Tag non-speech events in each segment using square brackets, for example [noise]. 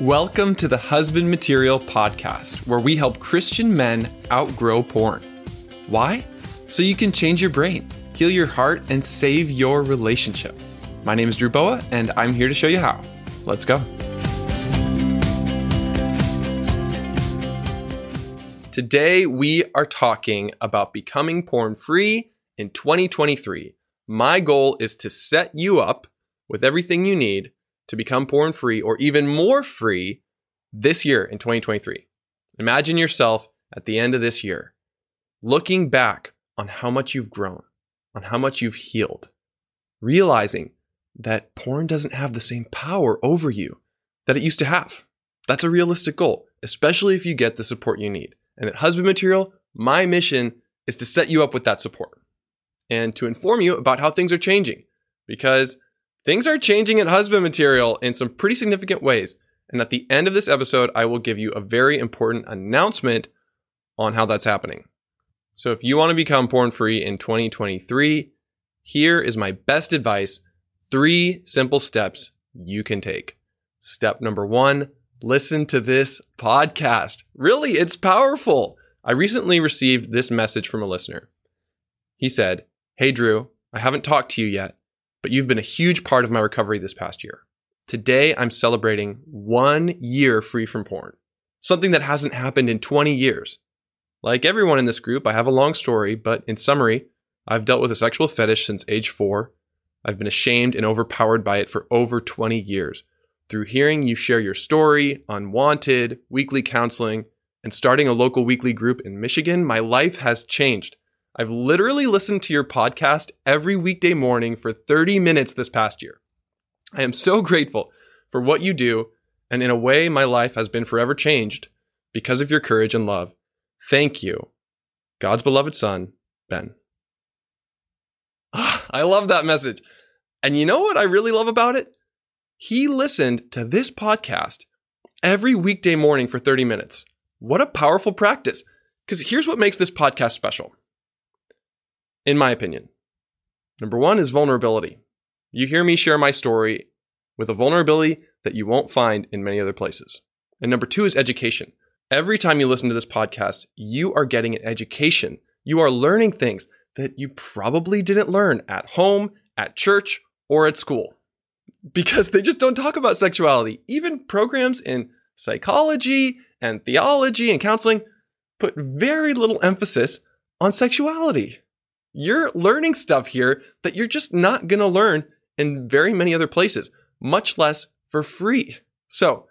Welcome to the Husband Material Podcast, where we help Christian men outgrow porn. Why? So you can change your brain, heal your heart, and save your relationship. My name is Drew Boa, and I'm here to show you how. Let's go. Today, we are talking about becoming porn free in 2023. My goal is to set you up with everything you need to become porn free or even more free this year in 2023. Imagine yourself at the end of this year looking back on how much you've grown, on how much you've healed, realizing that porn doesn't have the same power over you that it used to have. That's a realistic goal, especially if you get the support you need. And at Husband Material, my mission is to set you up with that support and to inform you about how things are changing because things are changing at Husband Material in some pretty significant ways. And at the end of this episode, I will give you a very important announcement on how that's happening. So if you want to become porn free in 2023, here is my best advice three simple steps you can take. Step number one listen to this podcast. Really, it's powerful. I recently received this message from a listener. He said, Hey, Drew, I haven't talked to you yet, but you've been a huge part of my recovery this past year. Today, I'm celebrating one year free from porn, something that hasn't happened in 20 years. Like everyone in this group, I have a long story, but in summary, I've dealt with a sexual fetish since age four. I've been ashamed and overpowered by it for over 20 years. Through hearing you share your story, unwanted, weekly counseling, and starting a local weekly group in Michigan, my life has changed. I've literally listened to your podcast every weekday morning for 30 minutes this past year. I am so grateful for what you do, and in a way, my life has been forever changed because of your courage and love. Thank you. God's beloved son, Ben. Ah, I love that message. And you know what I really love about it? He listened to this podcast every weekday morning for 30 minutes. What a powerful practice. Because here's what makes this podcast special, in my opinion. Number one is vulnerability. You hear me share my story with a vulnerability that you won't find in many other places. And number two is education. Every time you listen to this podcast, you are getting an education. You are learning things that you probably didn't learn at home, at church, or at school because they just don't talk about sexuality. Even programs in psychology and theology and counseling put very little emphasis on sexuality. You're learning stuff here that you're just not going to learn in very many other places, much less for free. So,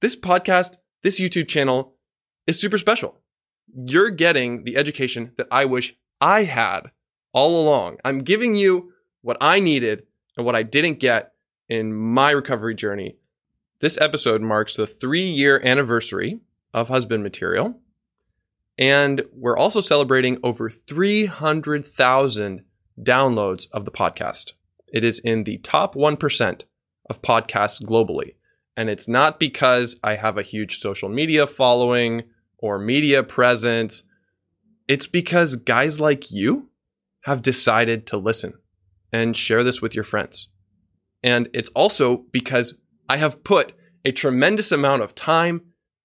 this podcast, this YouTube channel is super special. You're getting the education that I wish I had all along. I'm giving you what I needed and what I didn't get in my recovery journey. This episode marks the three year anniversary of Husband Material. And we're also celebrating over 300,000 downloads of the podcast. It is in the top 1% of podcasts globally. And it's not because I have a huge social media following or media presence. It's because guys like you have decided to listen and share this with your friends. And it's also because I have put a tremendous amount of time,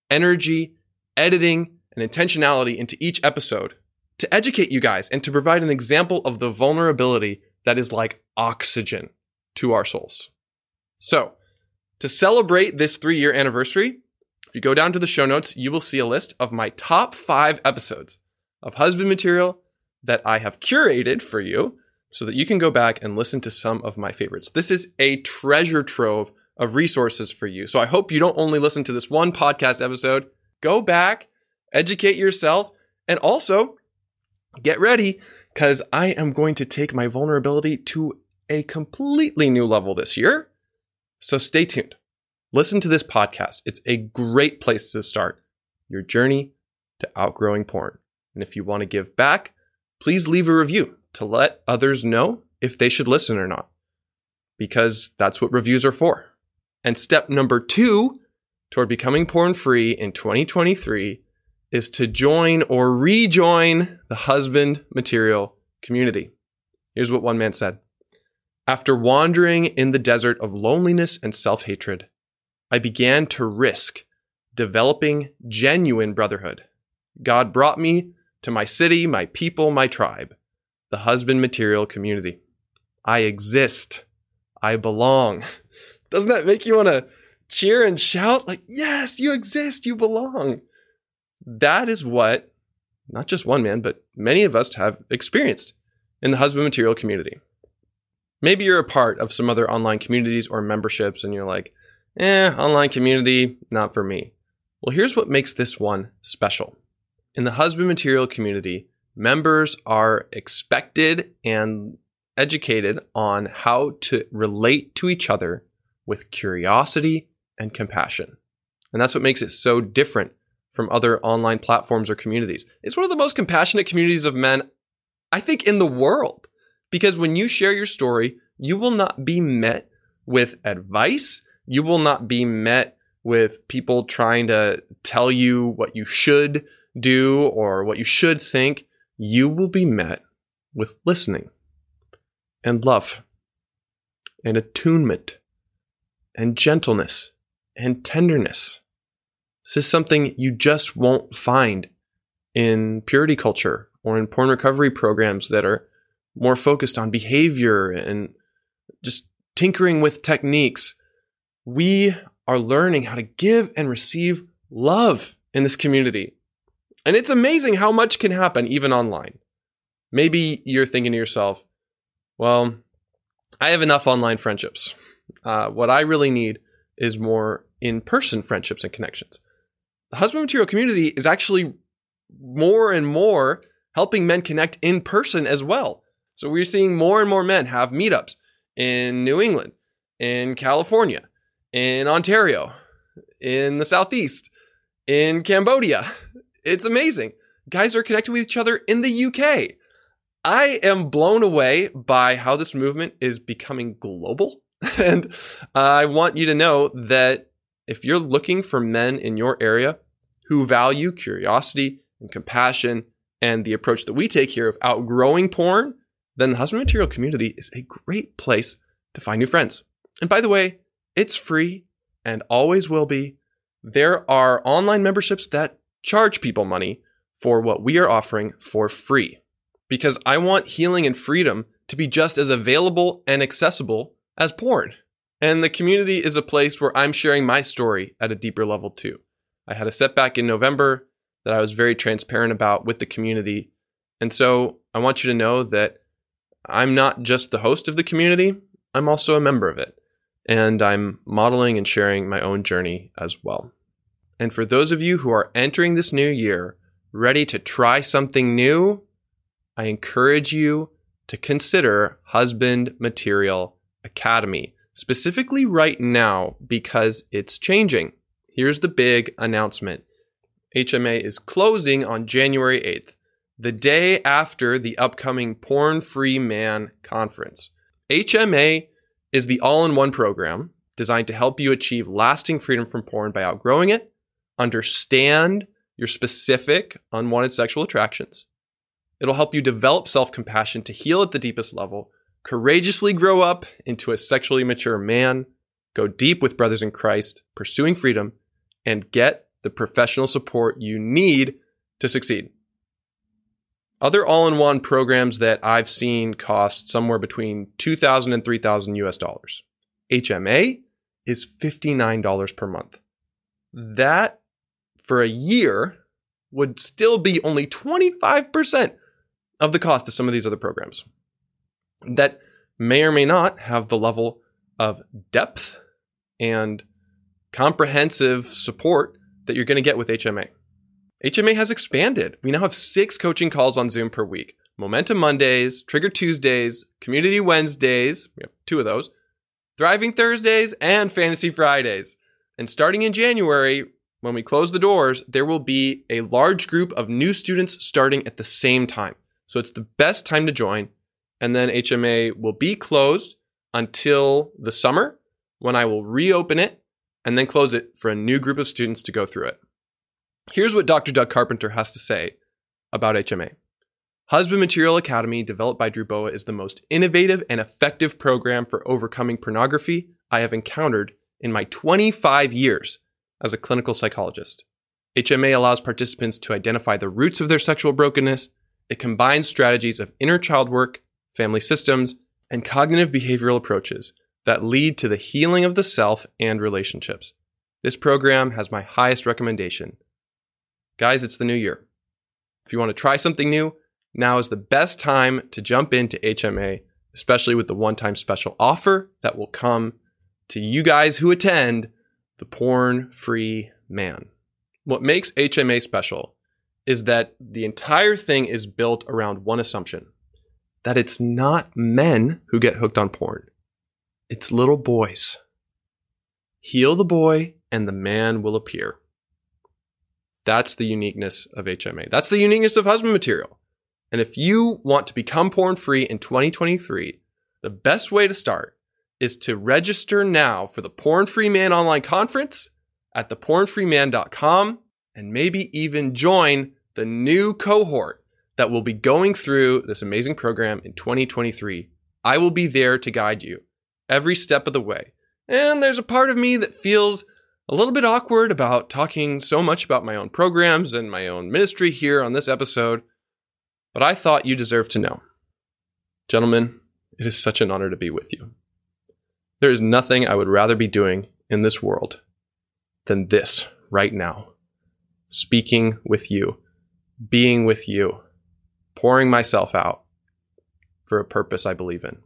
energy, editing, and intentionality into each episode to educate you guys and to provide an example of the vulnerability that is like oxygen to our souls. So, to celebrate this three year anniversary, if you go down to the show notes, you will see a list of my top five episodes of husband material that I have curated for you so that you can go back and listen to some of my favorites. This is a treasure trove of resources for you. So I hope you don't only listen to this one podcast episode. Go back, educate yourself, and also get ready because I am going to take my vulnerability to a completely new level this year. So stay tuned. Listen to this podcast. It's a great place to start your journey to outgrowing porn. And if you want to give back, please leave a review to let others know if they should listen or not, because that's what reviews are for. And step number two toward becoming porn free in 2023 is to join or rejoin the husband material community. Here's what one man said After wandering in the desert of loneliness and self hatred, I began to risk developing genuine brotherhood. God brought me to my city, my people, my tribe, the husband material community. I exist. I belong. [laughs] Doesn't that make you want to cheer and shout? Like, yes, you exist. You belong. That is what not just one man, but many of us have experienced in the husband material community. Maybe you're a part of some other online communities or memberships and you're like, eh, online community, not for me. Well, here's what makes this one special. In the husband material community, members are expected and educated on how to relate to each other with curiosity and compassion. And that's what makes it so different from other online platforms or communities. It's one of the most compassionate communities of men, I think, in the world. Because when you share your story, you will not be met with advice. You will not be met with people trying to tell you what you should do or what you should think. You will be met with listening and love and attunement and gentleness and tenderness. This is something you just won't find in purity culture or in porn recovery programs that are more focused on behavior and just tinkering with techniques. We are learning how to give and receive love in this community. And it's amazing how much can happen even online. Maybe you're thinking to yourself, well, I have enough online friendships. Uh, what I really need is more in person friendships and connections. Husband material community is actually more and more helping men connect in person as well. So we're seeing more and more men have meetups in New England, in California, in Ontario, in the Southeast, in Cambodia. [laughs] It's amazing. Guys are connected with each other in the UK. I am blown away by how this movement is becoming global. [laughs] and uh, I want you to know that if you're looking for men in your area who value curiosity and compassion and the approach that we take here of outgrowing porn, then the husband material community is a great place to find new friends. And by the way, it's free and always will be. There are online memberships that charge people money for what we are offering for free because I want healing and freedom to be just as available and accessible as porn. And the community is a place where I'm sharing my story at a deeper level too. I had a setback in November that I was very transparent about with the community. And so I want you to know that I'm not just the host of the community, I'm also a member of it. And I'm modeling and sharing my own journey as well. And for those of you who are entering this new year ready to try something new, I encourage you to consider Husband Material Academy, specifically right now because it's changing. Here's the big announcement HMA is closing on January 8th, the day after the upcoming Porn Free Man Conference. HMA is the all in one program designed to help you achieve lasting freedom from porn by outgrowing it, understand your specific unwanted sexual attractions, It'll help you develop self compassion to heal at the deepest level, courageously grow up into a sexually mature man, go deep with brothers in Christ, pursuing freedom, and get the professional support you need to succeed. Other all in one programs that I've seen cost somewhere between 2000 and 3000 US dollars. HMA is $59 per month. That for a year would still be only 25% of the cost of some of these other programs that may or may not have the level of depth and comprehensive support that you're going to get with HMA. HMA has expanded. We now have six coaching calls on Zoom per week Momentum Mondays, Trigger Tuesdays, Community Wednesdays, we have two of those, Thriving Thursdays, and Fantasy Fridays. And starting in January, when we close the doors, there will be a large group of new students starting at the same time. So it's the best time to join. And then HMA will be closed until the summer when I will reopen it and then close it for a new group of students to go through it. Here's what Dr. Doug Carpenter has to say about HMA. Husband Material Academy, developed by Drew Boa, is the most innovative and effective program for overcoming pornography I have encountered in my 25 years as a clinical psychologist. HMA allows participants to identify the roots of their sexual brokenness. It combines strategies of inner child work, family systems, and cognitive behavioral approaches that lead to the healing of the self and relationships. This program has my highest recommendation. Guys, it's the new year. If you want to try something new, now is the best time to jump into HMA, especially with the one time special offer that will come to you guys who attend the Porn Free Man. What makes HMA special is that the entire thing is built around one assumption that it's not men who get hooked on porn, it's little boys. Heal the boy, and the man will appear. That's the uniqueness of HMA. That's the uniqueness of husband material. And if you want to become porn free in 2023, the best way to start is to register now for the Porn Free Man online conference at thepornfreeman.com and maybe even join the new cohort that will be going through this amazing program in 2023. I will be there to guide you every step of the way. And there's a part of me that feels a little bit awkward about talking so much about my own programs and my own ministry here on this episode, but I thought you deserved to know. Gentlemen, it is such an honor to be with you. There is nothing I would rather be doing in this world than this right now. Speaking with you, being with you, pouring myself out for a purpose I believe in.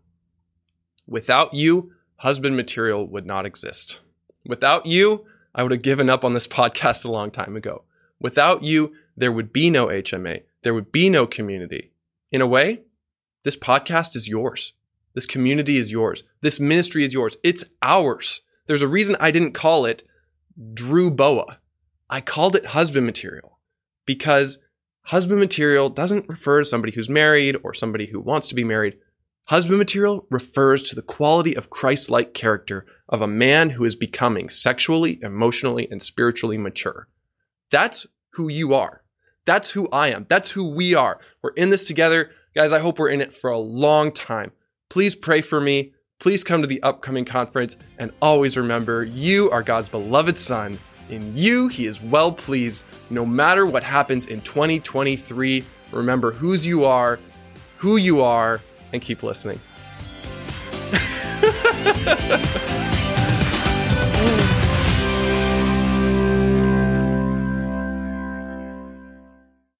Without you, husband material would not exist. Without you, I would have given up on this [laughs] podcast a long time ago. Without you, there would be no HMA. There would be no community. In a way, this podcast is yours. This community is yours. This ministry is yours. It's ours. There's a reason I didn't call it Drew Boa. I called it husband material because husband material doesn't refer to somebody who's married or somebody who wants to be married. Husband material refers to the quality of Christ like character of a man who is becoming sexually, emotionally, and spiritually mature. That's who you are. That's who I am. That's who we are. We're in this together. Guys, I hope we're in it for a long time. Please pray for me. Please come to the upcoming conference. And always remember, you are God's beloved Son. In you, He is well pleased. No matter what happens in 2023, remember whose you are, who you are, and keep listening. [laughs]